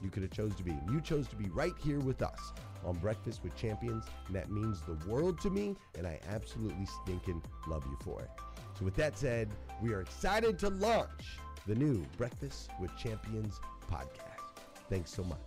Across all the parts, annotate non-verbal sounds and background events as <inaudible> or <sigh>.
you could have chose to be. You chose to be right here with us on Breakfast with Champions, and that means the world to me, and I absolutely stinking love you for it. So with that said, we are excited to launch the new Breakfast with Champions podcast. Thanks so much.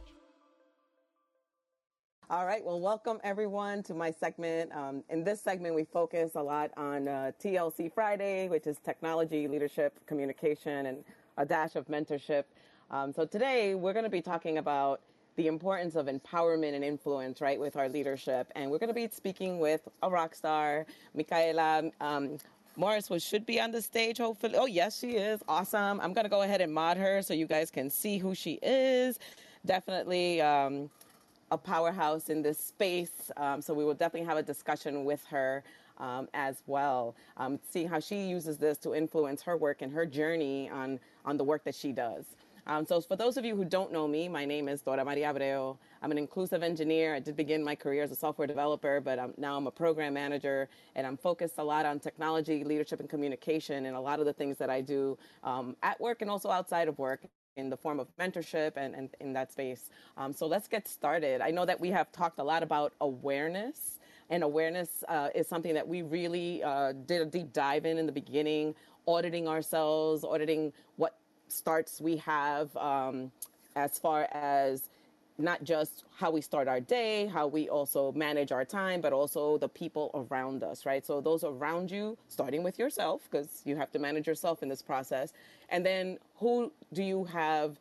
All right. Well, welcome everyone to my segment. Um, in this segment, we focus a lot on uh, TLC Friday, which is technology, leadership, communication, and a dash of mentorship. Um, so today we're going to be talking about the importance of empowerment and influence, right, with our leadership. And we're going to be speaking with a rock star, Michaela. Um, Morris was should be on the stage, hopefully. Oh, yes, she is. Awesome. I'm going to go ahead and mod her so you guys can see who she is. Definitely um, a powerhouse in this space. Um, so we will definitely have a discussion with her um, as well, um, seeing how she uses this to influence her work and her journey on, on the work that she does. Um, so for those of you who don't know me, my name is Dora Maria Abreu. I'm an inclusive engineer. I did begin my career as a software developer, but I'm, now I'm a program manager, and I'm focused a lot on technology, leadership, and communication, and a lot of the things that I do um, at work and also outside of work in the form of mentorship and, and in that space. Um, so let's get started. I know that we have talked a lot about awareness, and awareness uh, is something that we really uh, did a deep dive in in the beginning, auditing ourselves, auditing what starts we have, um, as far as not just how we start our day, how we also manage our time, but also the people around us, right? So those around you, starting with yourself, because you have to manage yourself in this process. And then who do you have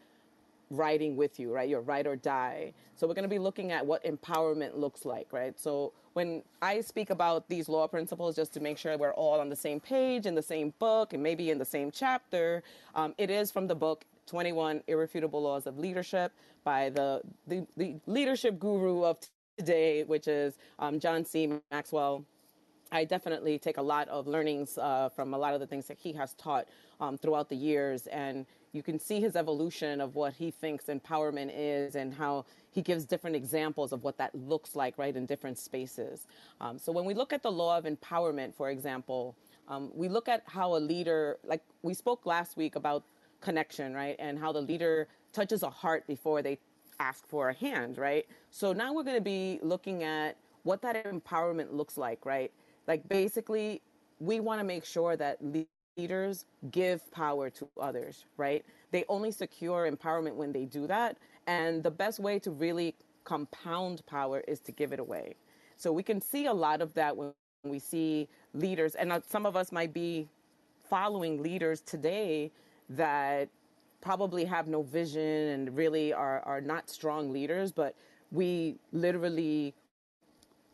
riding with you, right? Your ride or die. So we're going to be looking at what empowerment looks like, right? So when I speak about these law principles, just to make sure we're all on the same page in the same book and maybe in the same chapter, um, it is from the book 21 Irrefutable Laws of Leadership by the, the, the leadership guru of today, which is um, John C. Maxwell. I definitely take a lot of learnings uh, from a lot of the things that he has taught um, throughout the years. And you can see his evolution of what he thinks empowerment is and how he gives different examples of what that looks like, right, in different spaces. Um, so when we look at the law of empowerment, for example, um, we look at how a leader, like we spoke last week about connection, right? And how the leader touches a heart before they ask for a hand, right? So now we're going to be looking at what that empowerment looks like, right? Like basically, we want to make sure that leaders give power to others, right? They only secure empowerment when they do that. And the best way to really compound power is to give it away. So we can see a lot of that when we see leaders, and some of us might be following leaders today that probably have no vision and really are, are not strong leaders, but we literally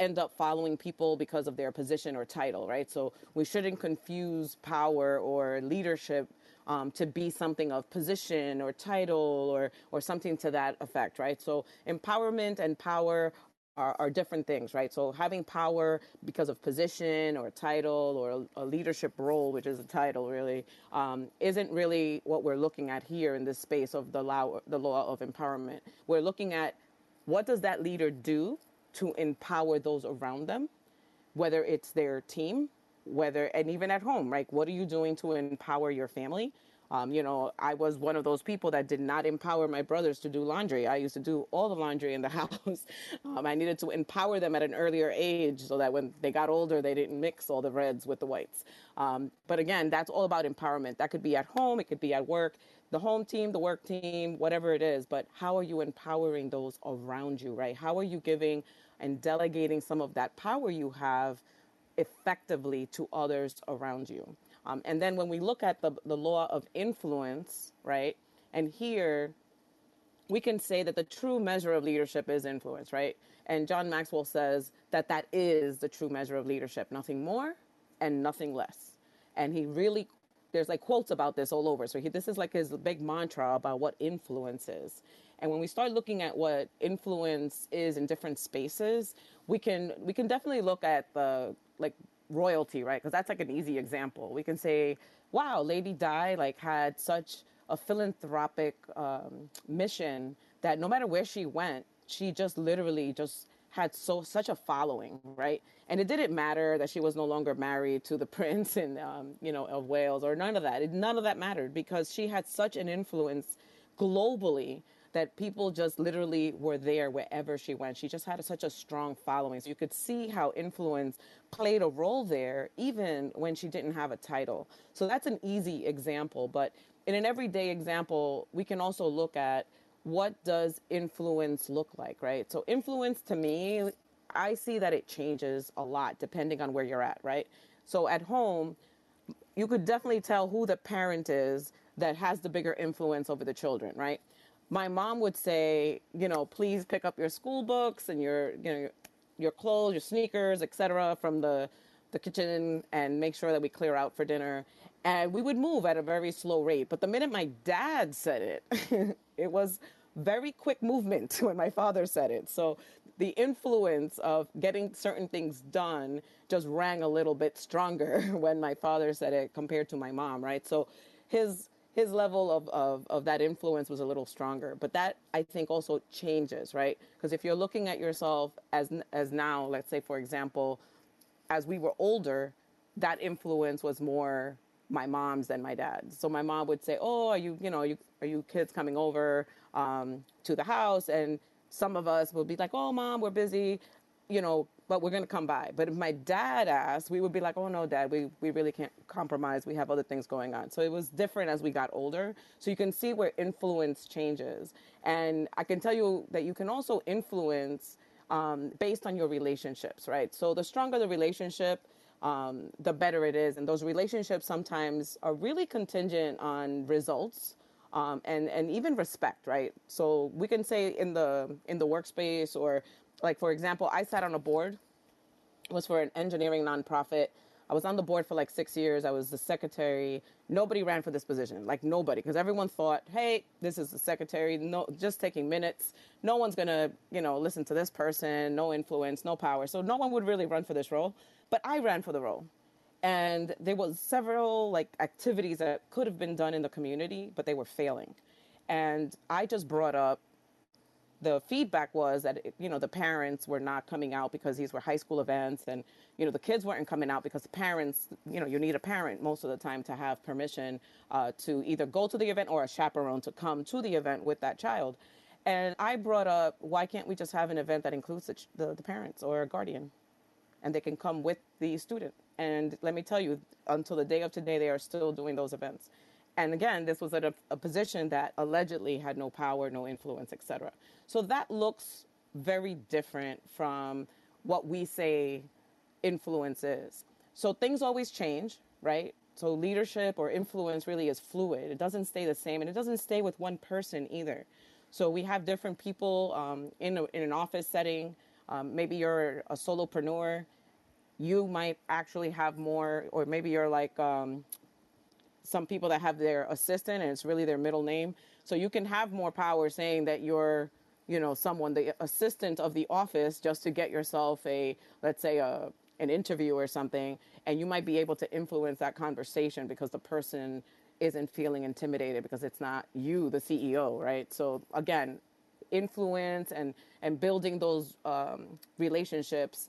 end up following people because of their position or title, right? So we shouldn't confuse power or leadership um, to be something of position or title or or something to that effect, right? So empowerment and power are, are, different things, right? So having power because of position or title or a, leadership role, which is a title really, um, isn't really what we're looking at here in this space of the law, the law of empowerment. We're looking at what does that leader do to empower those around them, whether it's their team, whether and even at home, right? What are you doing to empower your family? Um, you know, I was one of those people that did not empower my brothers to do laundry. I used to do all the laundry in the <laughs> house. Um, I needed to empower them at an earlier age so that when they got older, they didn't mix all the reds with the whites. Um, but again, that's all about empowerment. That could be at home, it could be at work, the home team, the work team, whatever it is. But how are you empowering those around you, right? How are you giving and delegating some of that power you have effectively to others around you? Um, and then when we look at the, the law of influence, right, and here we can say that the true measure of leadership is influence, right? And John Maxwell says that that is the true measure of leadership, nothing more and nothing less. And he really, there's like quotes about this all over. So he, this is like his big mantra about what influence is. And when we start looking at what influence is in different spaces, we can we can definitely look at the like royalty, right? Because that's like an easy example. We can say, wow, Lady Di like had such a philanthropic um, mission that no matter where she went, she just literally just had so such a following, right? And it didn't matter that she was no longer married to the <laughs> prince and um, you know of Wales or none of that. It, none of that mattered because she had such an influence globally that people just literally were there wherever she went. She just had such a strong following. So you could see how influence played a role there, even when she didn't have a title. So that's an easy example. But in an everyday example, we can also look at what does influence look like, right? So influence to me, I see that it changes a lot depending on where you're at, right? So at home, you could definitely tell who the parent is that has the bigger influence over the children, right? My mom would say, you know, please pick up your school books and your, you know, your, clothes, your sneakers, etc., from the the kitchen and make sure that we clear out for dinner. And we would move at a very slow rate. But the minute my dad said it, <laughs> it was very quick movement <laughs> when my father said it. So the influence of getting certain things done just rang a little bit stronger <laughs> when my father said it compared to my mom, right? So his his level of, of, of that influence was a little stronger. But that I think also changes, right? Because if you're looking at yourself as as now, let's say for example, as we were older, that influence was more my mom's than my dad's. So my mom would say, "Oh, are you you know are you are you kids coming over um, to the house?" And some of us would be like, "Oh, mom, we're busy." You know, but we're going to come by. But if my dad asked, we would be like, oh no, dad, we, we really can't compromise. We have other things going on. So it was different as we got older. So you can see where influence changes. And I can tell you that you can also influence um, based on your relationships, right? So the stronger the relationship, um, the better it is. And those relationships sometimes are really contingent on results. Um, and and even respect, right? So we can say in the in the workspace or like for example, I sat on a board. It was for an engineering nonprofit. I was on the board for like six years. I was the secretary. Nobody ran for this position, like nobody, because everyone thought, "Hey, this is the secretary. No, just taking minutes. No one's gonna, you know, listen to this person. No influence, no power. So no one would really run for this role." But I ran for the role, and there was several like activities that could have been done in the community, but they were failing. And I just brought up the feedback was that you know the parents were not coming out because these were high school events and you know the kids weren't coming out because the parents you know you need a parent most of the time to have permission uh, to either go to the event or a chaperone to come to the event with that child. And i brought up why can't we just have an event that includes the, the, the parents or a guardian? And they can come with the student. And let me tell you until the day of today they are still doing those events and again, this was at a, a position that allegedly had no power, no influence, etc. So that looks very different from what we say influence is. So things always change, right? So leadership or influence really is fluid. It doesn't stay the same, and it doesn't stay with one person either. So we have different people um, in, a, in an office setting. Um, maybe you're a solopreneur. You might actually have more, or maybe you're like um, some people that have their assistant and it's really their middle name. So you can have more power saying that you're, you know, someone, the assistant of the office, just to get yourself a, let's say, a an interview or something, and you might be able to influence that conversation because the person isn't feeling intimidated because it's not you, the CEO, right? So again, influence and and building those um, relationships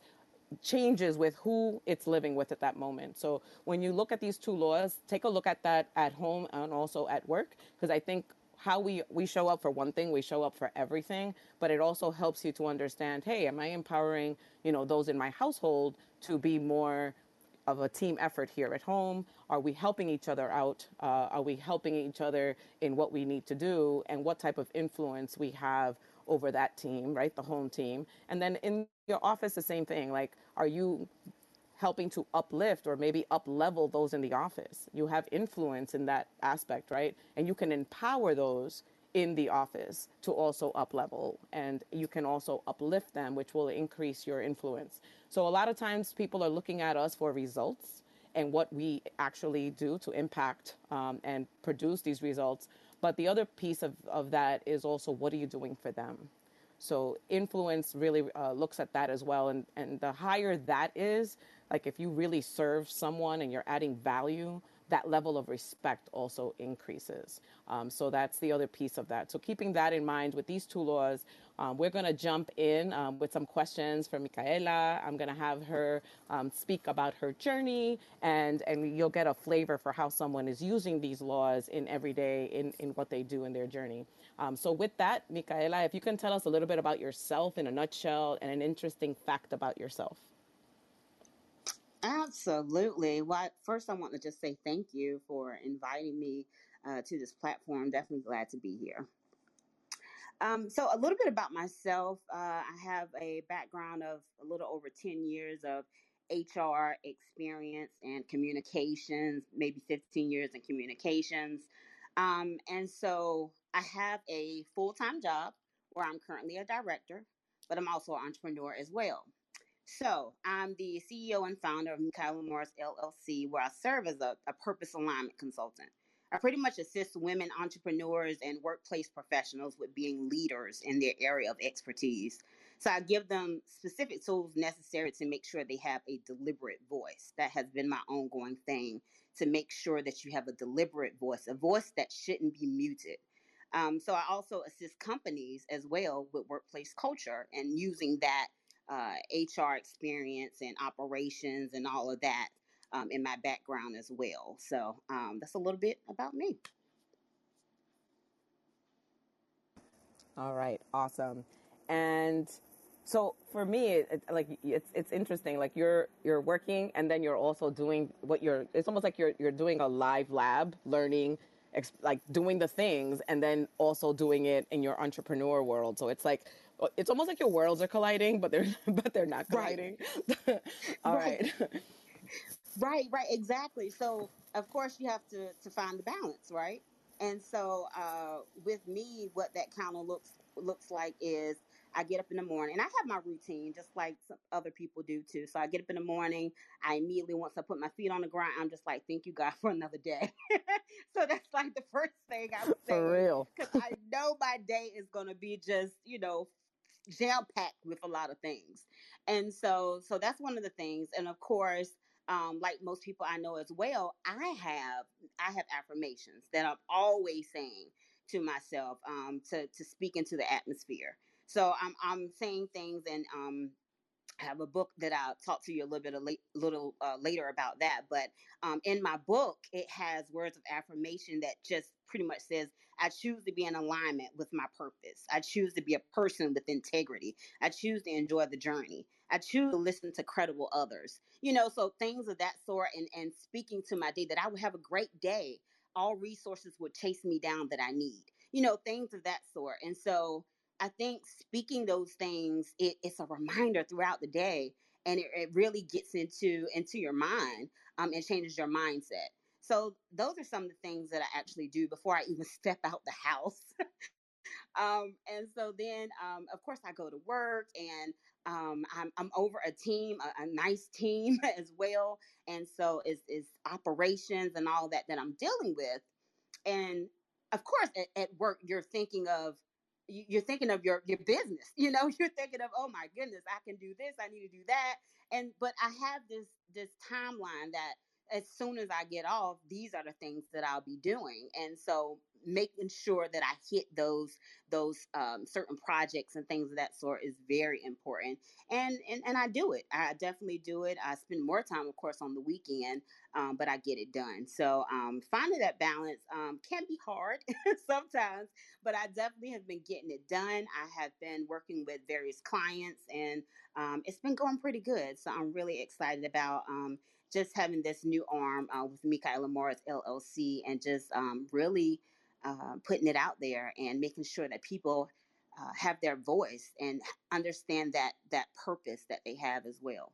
changes with who it's living with at that moment. So when you look at these two laws, take a look at that at home and also at work, because I think how we, we show up for one thing, we show up for everything, but it also helps you to understand, hey, am I empowering, you know, those in my household to be more of a team effort here at home? Are we helping each other out? Uh, are we helping each other in what we need to do and what type of influence we have over that team, right? The home team. And then in your office, the same thing. Like, are you helping to uplift or maybe up level those in the office? You have influence in that aspect, right? And you can empower those in the office to also up level and you can also uplift them which will increase your influence so a lot of times people are looking at us for results and what we actually do to impact um, and produce these results but the other piece of, of that is also what are you doing for them? So influence really uh, looks at that as well. And, and the higher that is, like if you really serve someone and you're adding value, that level of respect also increases. Um, so that's the other piece of that. So keeping that in mind with these two laws, um, we're going to jump in um, with some questions for Micaela. I'm going to have her um, speak about her journey, and, and you'll get a flavor for how someone is using these laws in everyday in, in what they do in their journey. Um, so with that, Micaela, if you can tell us a little bit about yourself in a nutshell and an interesting fact about yourself. Absolutely. Well, first, I want to just say thank you for inviting me uh, to this platform. Definitely glad to be here. Um, so, a little bit about myself. Uh, I have a background of a little over 10 years of HR experience and communications, maybe 15 years in communications. Um, and so, I have a full time job where I'm currently a director, but I'm also an entrepreneur as well. So I'm the CEO and founder of Micaela Morris LLC, where I serve as a, a purpose alignment consultant. I pretty much assist women entrepreneurs and workplace professionals with being leaders in their area of expertise. So I give them specific tools necessary to make sure they have a deliberate voice. That has been my ongoing thing to make sure that you have a deliberate voice, a voice that shouldn't be muted. Um, so I also assist companies as well with workplace culture and using that uh, HR experience and operations and all of that um, in my background as well. So um, that's a little bit about me. All right, awesome. And So for me, it, it, like it's it's interesting. Like you're you're working, and then you're also doing what you're. It's almost like you're you're doing a live lab, learning, ex, like doing the things, and then also doing it in your entrepreneur world. So it's like it's almost like your worlds are colliding, but they're <laughs> but they're not colliding. Right. <laughs> All right. right. <laughs> right, right, exactly. So of course you have to to find the balance, right? And so uh, with me, what that kind of looks looks like is I get up in the morning and I have my routine just like some other people do too. So I get up in the morning. I immediately, once I put my feet on the ground, I'm just like, thank you, God, <laughs> for another day. so that's like the first thing I would say. For real. Because I know my day is going to be just, you know, jam packed with a lot of things. And so, so that's one of the things. And of course, um, like most people I know as well, I have I have affirmations that I'm always saying to myself um, to to speak into the atmosphere. So I'm I'm saying things and um I have a book that I'll talk to you a little bit a late, little uh, later about that. But um, in my book, it has words of affirmation that just pretty much says, "I choose to be in alignment with my purpose. I choose to be a person with integrity. I choose to enjoy the journey. I choose to listen to credible others. You know, so things of that sort, and and speaking to my day that I would have a great day. All resources would chase me down that I need. You know, things of that sort. And so I think speaking those things, it, it's a reminder throughout the day, and it, it really gets into into your mind um, and changes your mindset. So those are some of the things that I actually do before I even <laughs> step out the house. um, and so then, um, of course, I go to work and um, I'm, I'm over a team, a, a, nice team <laughs> as well. And so it's, it's operations and all that that I'm dealing with. And of course, at, at work, you're thinking of you're thinking of your your business <laughs> you know you're thinking of oh my goodness i can do this i need to do that. And but i have this this timeline that as soon as i get off these are the things that i'll be doing and so making sure that I hit those those um, certain projects and things of that sort is very important. And, and and I do it. I definitely do it. I spend more time, of course, on the weekend, um, but I get it done. So um, finding that balance um, can be hard <laughs> sometimes, but I definitely have been getting it done. I have been working with various clients, and um, it's been going pretty good. So I'm really excited about um, just having this new arm uh, with Michaela Morris LLC and just um, really uh, putting it out there and making sure that people uh, have their voice and understand that that purpose that they have as well.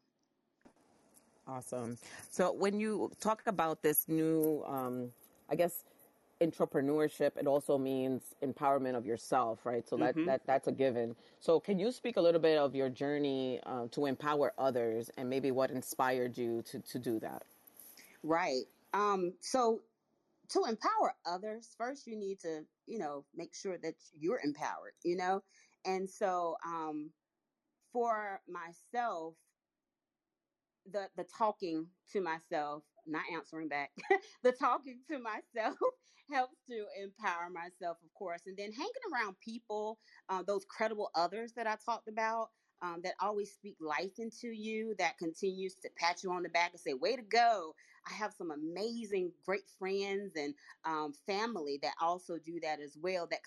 Awesome. So when you talk about this new, um, I guess, entrepreneurship, it also means empowerment of yourself, right? So that, mm-hmm. that that's a given. So can you speak a little bit of your journey uh, to empower others and maybe what inspired you to to do that? Right. Um, so to empower others, first you need to, you know, make sure that you're empowered, you know? And so um for myself, the the talking to myself, not answering back, <laughs> the talking to myself <laughs> helps to empower myself, of course. And then hanging around people, uh, those credible others that I talked about, um, that always speak life into you, that continues to pat you on the back and say, way to go. I have some amazing, great friends and um, family that also do that as well, that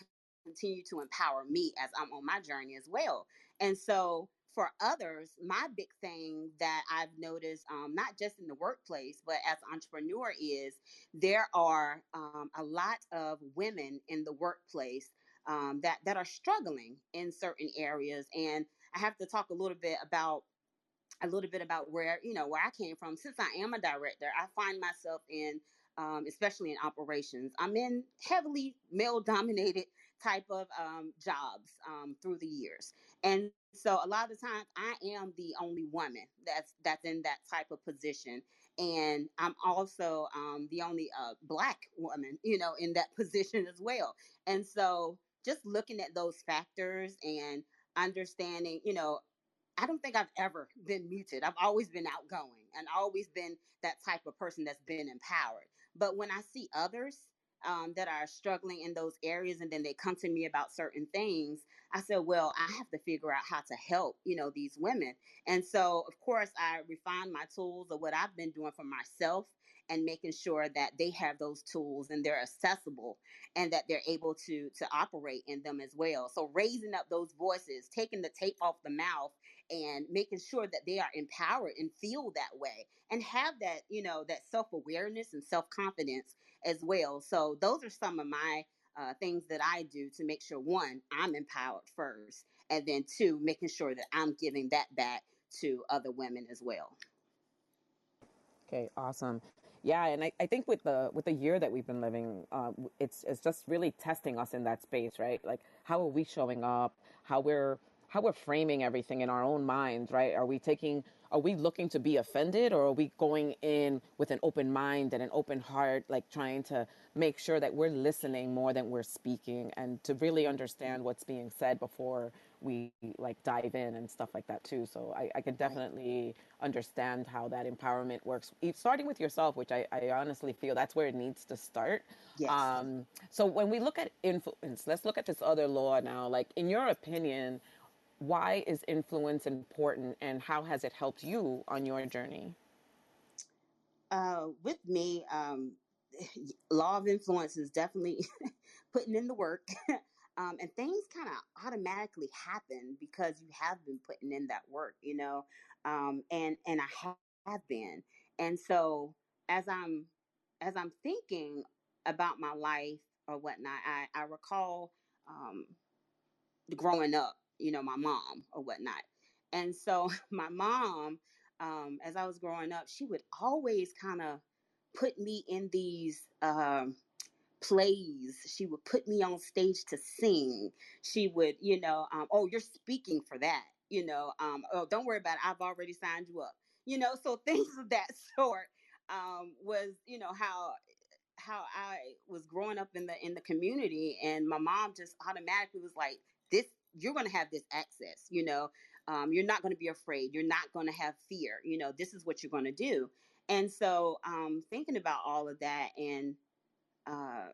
continue to empower me as I'm on my journey as well. And so, for others, my big thing that I've noticed, um, not just in the workplace, but as an entrepreneur, is there are um, a lot of women in the workplace um, that that are struggling in certain areas, and I have to talk a little bit about a little bit about where you know where I came from. Since I am a director, I find myself in, um, especially in operations, I'm in heavily male dominated type of um, jobs um, through the years, and so a lot of the times I am the only woman that's that's in that type of position, and I'm also um, the only uh, black woman, you know, in that <laughs> position as well, and so just looking at those factors and understanding, you know, I don't think I've ever been muted. I've always been outgoing and always been that type of person that's been empowered. But when I see others um, that are struggling in those areas and then they come to me about certain things, I said, well, I have to figure out how to help, you know, these women. And so, of course, I refined my tools of what I've been doing for myself and making sure that they have those tools and they're accessible and that they're able to to operate in them as well so raising up those voices taking the tape off the mouth and making sure that they are empowered and feel that way and have that you know that self-awareness and self-confidence as well so those are some of my uh, things that i do to make sure one i'm empowered first and then two making sure that i'm giving that back to other women as well Okay, awesome. Yeah, and I, I think with the with the year that we've been living, uh, it's it's just really testing us in that space, right? Like how are we showing up? How we're how we're framing everything in our own minds, right? Are we taking are we looking to be offended or are we going in with an open mind and an open heart, like trying to make sure that we're listening more than we're speaking and to really understand what's being said before we like dive in and stuff like that too. So I, I can definitely understand how that empowerment works, starting with yourself, which I, I honestly feel that's where it needs to start. Yes. Um, so when we look at influence, let's look at this other law now. Like, in your opinion, why is influence important and how has it helped you on your journey? Uh, with me, um, <sighs> law of influence is definitely <laughs> putting in the work. <laughs> um, and things kind of automatically happen because you have been putting in that work, you know. Um, and and I have been, and so as I'm as I'm thinking about my life or whatnot, I, I recall um, growing up you know, my mom or whatnot. And so <laughs> my mom, um, as I was growing up, she would always kind of put me in these um, plays. She would put me on stage to sing. She would, you know, um, oh, you're speaking for that, you know, um, oh, don't worry about it. I've already signed you up, you know. So <laughs> things of that sort um, was, you know, how how I was growing up in the in the community, and my mom just automatically was like, "This you're going to have this access you know? Um, you're not going to be afraid. You're not going to have fear you know? This is what you're going to do. And so um, thinking about all of that and uh,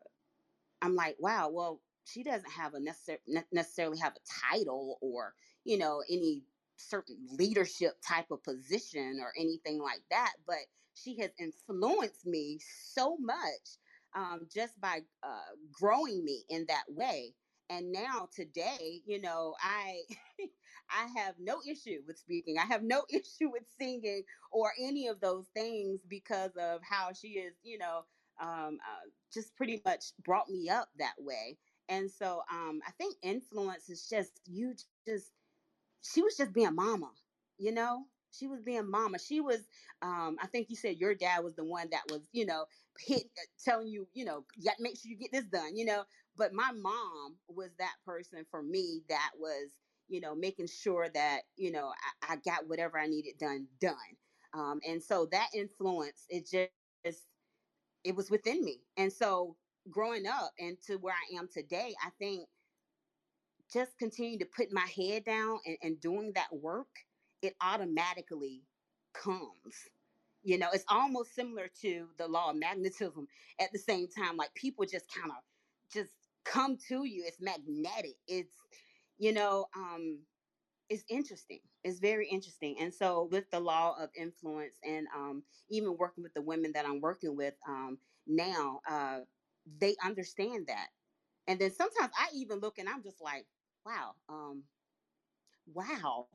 i'm like wow well she doesn't have a necessar- necessarily have a title or you know any certain leadership type of position or anything like that but she has influenced me so much um, just by uh, growing me in that way and now today you know i <laughs> i have no issue with speaking. I have no <laughs> issue with singing or any of those things because of how she is you know um, uh, just pretty much brought me up that way. And so um, i think influence is just you just she was just being mama you know? She was being mama. She was um, i think you said your dad was the one that was you know hit, uh, telling you you know got to make sure you get this done you know but my mom was that person for me that was you know making sure that you know i, I got whatever i needed done done. Um, and so that influence it just it was within me. And so growing up and to where i am today i think just continue to put my head down and, and doing that work it automatically comes. You know it's almost similar to the law of magnetism at the same time like people just kind of just come to you. It's magnetic. It's, you know, um, it's interesting. It's very interesting. And so with the law of influence and um, even working with the women that I'm working with um, now, uh, they understand that. And then sometimes I even look and I'm just like, wow, um, wow,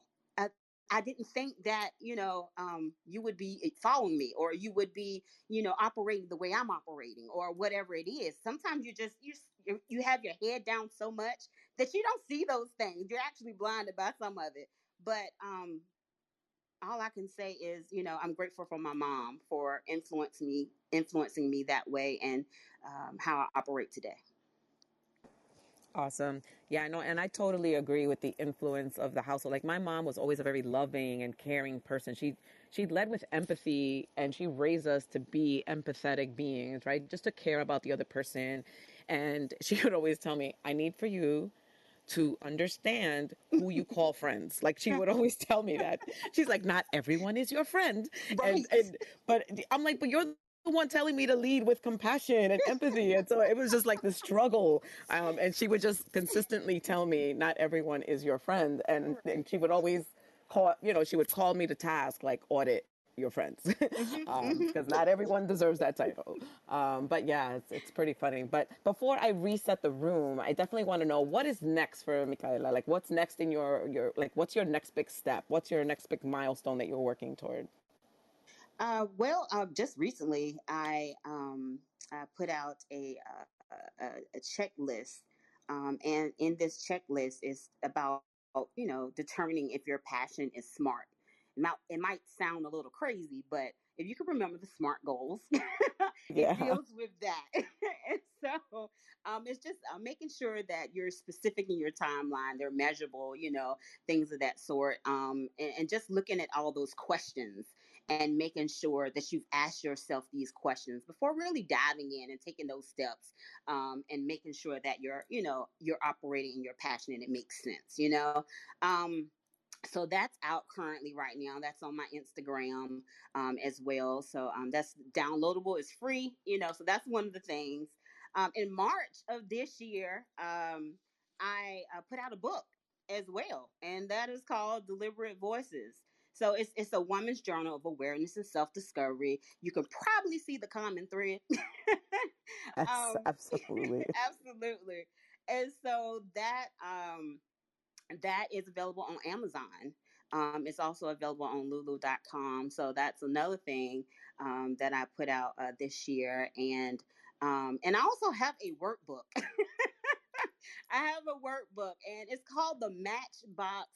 I didn't think that, you know, um, you would be eh, following me or you would be, you know, operating the way I'm operating or whatever it is. Sometimes you just, you, have your head down so much that you don't see those things. You're actually blinded by some of it. But um, all I can say is, you know, I'm grateful for my mom for influencing me, influencing me that way and um, how I operate today. Awesome. Yeah, I know. And I totally agree with the influence of the household. Like my mom was always a very loving and caring person. She she led with empathy and she raised us to be empathetic beings, right? Just to care about the other person. And <laughs> she would always tell me, I need for you to understand who you call <laughs> friends. Like she would <laughs> always tell me that. She's like, not everyone is your friend. Right. And, and but I'm like, but you're the one telling me to lead with compassion and empathy. And so it was just like the struggle. Um, and she would just consistently tell me, not everyone is your friend. And, and she would always call, you know, she would call me to task, like audit your friends Mhm, <laughs> um, mhm. because not everyone deserves that title. Um, but yeah, it's, it's pretty funny. But before I reset the room, I definitely want to know what is next for Michaela. Like, what's next in your your like, what's your next big step? What's your next big milestone that you're working toward? Uh, well, uh, just recently, I um, uh, put out a, uh, a, a checklist, um, and in this checklist is about you know determining if your passion is smart. It might, it might sound a little crazy, but if you can remember the SMART goals, <laughs> it Yeah. deals with that. <laughs> and so um, it's just uh, making sure that you're specific in your timeline, they're measurable, you know, things of that sort, um, and, and just looking at all those questions and making sure that you've asked yourself these questions before really diving in and taking those steps um, and making sure that you're you know you're operating in your passion and it makes sense you know? Um, so that's out currently right now that's on my instagram um, as well so um, that's downloadable it's free you know so that's one of the things. Um, in march of this year um, i uh, put out a book as well and that is called deliberate voices so it's it's a woman's journal of awareness and self-discovery you can probably see the common thread <laughs> Yes, um, absolutely. <laughs> absolutely and so that um that is available on Amazon. Um, it's also available on lulu.com. So that's another thing um, that I put out uh, this year. And um, and I also have a workbook. <laughs> I have a workbook and it's called the Matchbox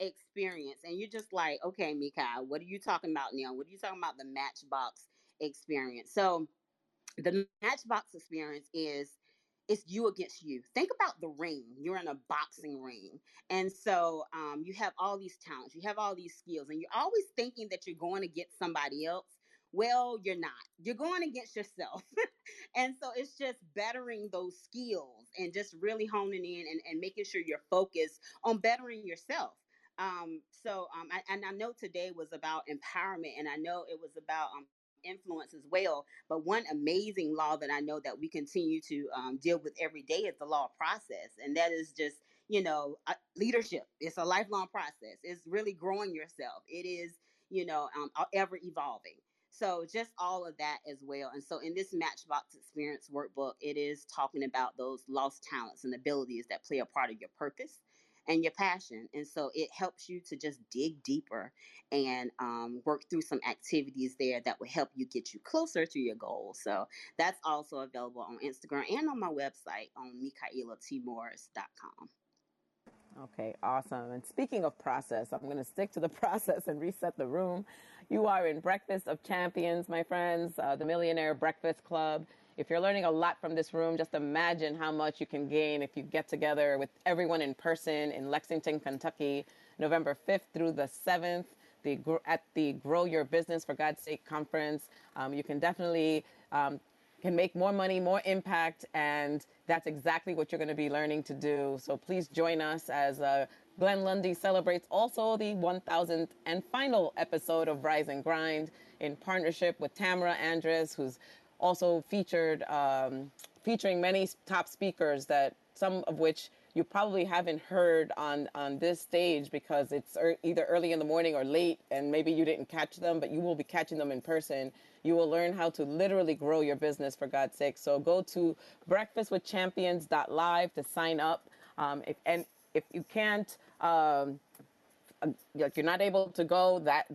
Experience. And you're just like, okay, Mika, what are you talking about now? What are you talking about the Matchbox Experience? So the Matchbox Experience is it's you against you. Think about the ring. You're in a boxing ring. And so um, you have all these talents, you have all these skills, and you're always thinking that you're going to get somebody else. Well, you're not. You're going against yourself. <laughs> and so it's just bettering those skills and just really honing in and, and making sure you're focused on bettering yourself. Um, so, um, I, and I know today was about empowerment, and I know it was about um, influence as well. But one amazing law that I know that we continue to um, deal with every day is the law of process, and that is just you know uh, leadership. It's a lifelong process. It's really growing yourself. It is you know um, ever evolving. So just all of that as well. And so in this Matchbox Experience workbook, it is talking about those lost talents and abilities that play a part of your purpose and your passion. And so it helps you to just dig deeper and um, work through some activities there that will help you get you closer to your goals. So that's also available on Instagram and on my website on MikaelaTMorris.com. Okay, awesome. And speaking of process, I'm going to stick to the <laughs> process and reset the room. You are in Breakfast of Champions, my friends, uh, the Millionaire Breakfast Club. If you're learning a lot from this room, just imagine how much you can gain if you get together with everyone in person in Lexington, Kentucky, November 5th through the 7th. The, at the Grow Your Business for God's Sake conference. Um, you can definitely um, can make more money, more impact, and that's exactly what you're going to be learning to do. So please join us as uh, Glenn Lundy celebrates also the 1000th and final episode of Rise and Grind in partnership with Tamara Andres, who's also featured um, featuring many top speakers that some of which you probably haven't heard on on this stage because it's er- either early in the morning or late and maybe you didn't catch them but you will be catching them in person. You will learn how to literally grow your business for god's sake. So go to breakfastwithchampions.live to sign up. Um, if, and if you can't um, like you're not able to go that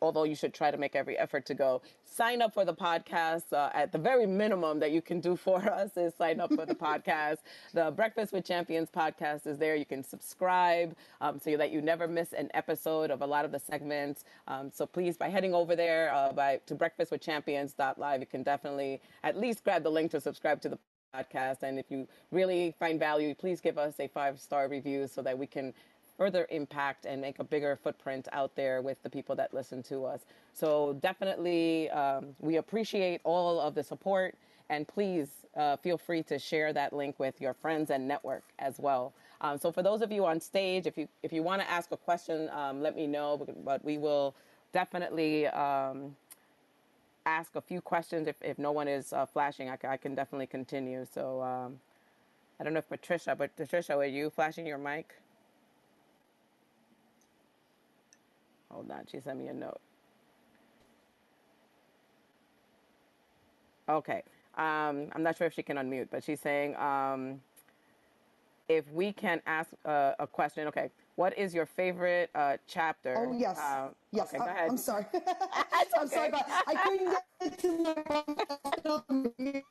although you should try to make every effort to go sign up for the podcast uh, at the very minimum that you can do <laughs> for us is sign up for the <laughs> podcast. The breakfast with champions podcast is there. You can subscribe um, so that you never miss an episode of a lot of the segments. Um, so please by heading over there uh, by to breakfastwithchampions.live you can definitely at least grab the link to subscribe to the podcast. And if you really find value please give us a five star review so that we can further impact and make a bigger footprint out there with the people that listen to us. So definitely, um, we appreciate all of the support, and please uh, feel free to share that link with your friends and network as well. Um, so for those of you on stage, if you if you want to ask a question, um, let me know. But we will definitely. Um, ask a few questions if, if no one is uh, flashing I, I, can definitely continue so um, i don't know if patricia but patricia are you flashing your mic Oh, Hold on. She sent me a note. Okay. Um, I'm not sure if she can unmute, but she's saying um, if we can ask uh, a question. Okay. What is your favorite uh, chapter? Oh yes, Uh, yes. Okay, go I, ahead. I'm sorry. <laughs> <laughs> I'm sorry, but I couldn't get to my.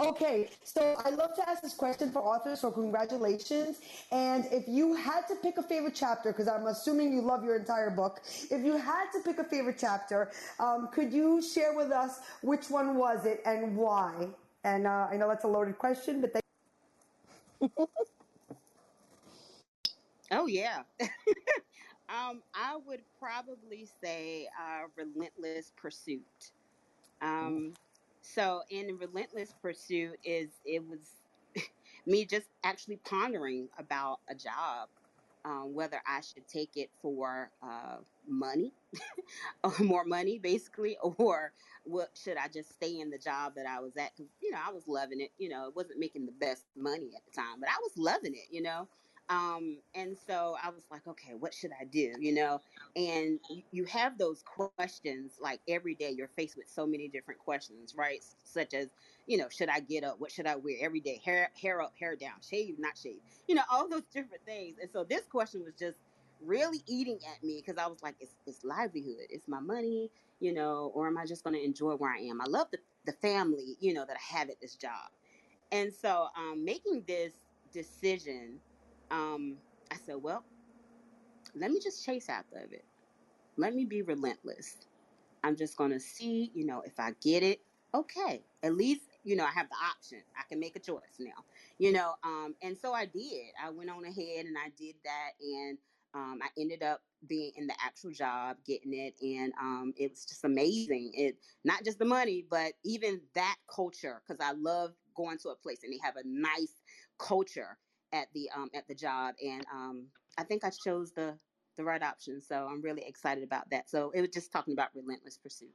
okay, so I love to ask this question for authors. So congratulations! And if you had to pick a favorite chapter, because I'm assuming you love your entire book, if you had to pick a favorite chapter, um, could you share with us which one was it and why? And uh, I know that's a loaded question, but. Thank- <laughs> Oh yeah. <laughs> um, I would probably say uh, relentless pursuit. Um, so in relentless pursuit is it was <laughs> me just actually pondering about a job, um, whether I should take it for uh, money, <laughs> more money basically, or what should I just stay in the job that I was at? Because you know I was loving it. You know it wasn't making the best money at the time, but I was loving it. You know. Um, and so I was like, okay, what should I do? You know, and you, have those questions like every day. You're faced with so many different questions, right? Such as, you know, should I get up? What should I wear every day? Hair, hair up, hair down, shave, not shave. You know, all those different things. And so this question was just really eating at me because I was like, it's, it's livelihood, it's my money, you know, or am I just going to enjoy where I am? I love the the family, you know, that I have at this job. And so, um, making this decision, um, I said, well, let me just chase after it. Let me be relentless. I'm just going to see, you know, if I get it, okay. At least, you know, I have the option. I can make a choice now, you know. Um, and so I did. I went on ahead and I did that. And um, I ended up being in the actual job, getting it. And um, it was just amazing. It Not just the money, but even that culture, because I love going to a place and they have a nice culture at the um, at the job. And um, I think I chose the the right option. So I'm really excited about that. So it was just talking about relentless pursuit.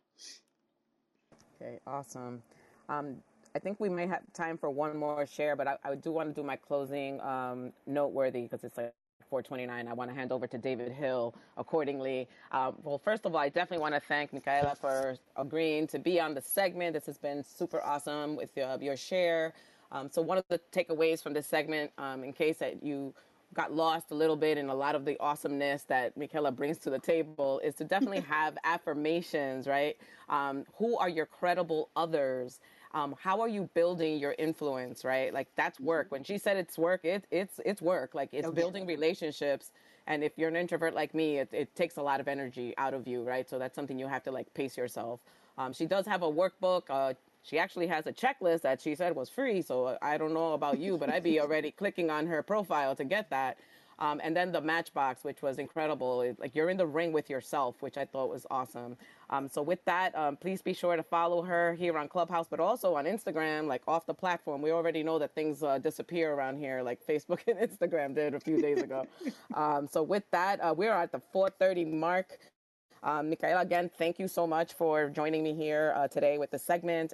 Okay, awesome. Um, I think we may have time for one more share, but I, I do want to do my closing um, noteworthy because it's like 429. I want to hand over to David Hill accordingly. Um, well, first of all, I definitely want to thank Michaela for agreeing to be on the segment. This has been super awesome with uh, your share. Um, so one of the takeaways from this segment, um, in case that you got lost a little bit in a lot of the awesomeness that Michaela brings to the table, is to definitely <laughs> have affirmations, right? Um, who are your credible others? Um, how are you building your influence, right? Like that's work. When she said it's work, it, it's it's work. Like it's Okay. building relationships. And if you're an introvert like me, it, it takes a lot of energy out of you, right? So that's something you have to like pace yourself. Um, she does have a workbook. Uh, she actually has a checklist that she said was free. So I don't know about you, but I'd be already <laughs> clicking on her profile to get that. Um, and then the Matchbox, which was incredible. It- like you're in the ring with yourself, which I thought was awesome. Um, so with that, um, please be sure to follow her here on Clubhouse, but also on Instagram, like off the platform. We already know that things uh, disappear around here, like Facebook <laughs> and Instagram did a few days ago. <laughs> um, so with that, uh, we're at the 4:30 mark. Um, Michaela, again, thank you so much for joining me here uh, today with the segment.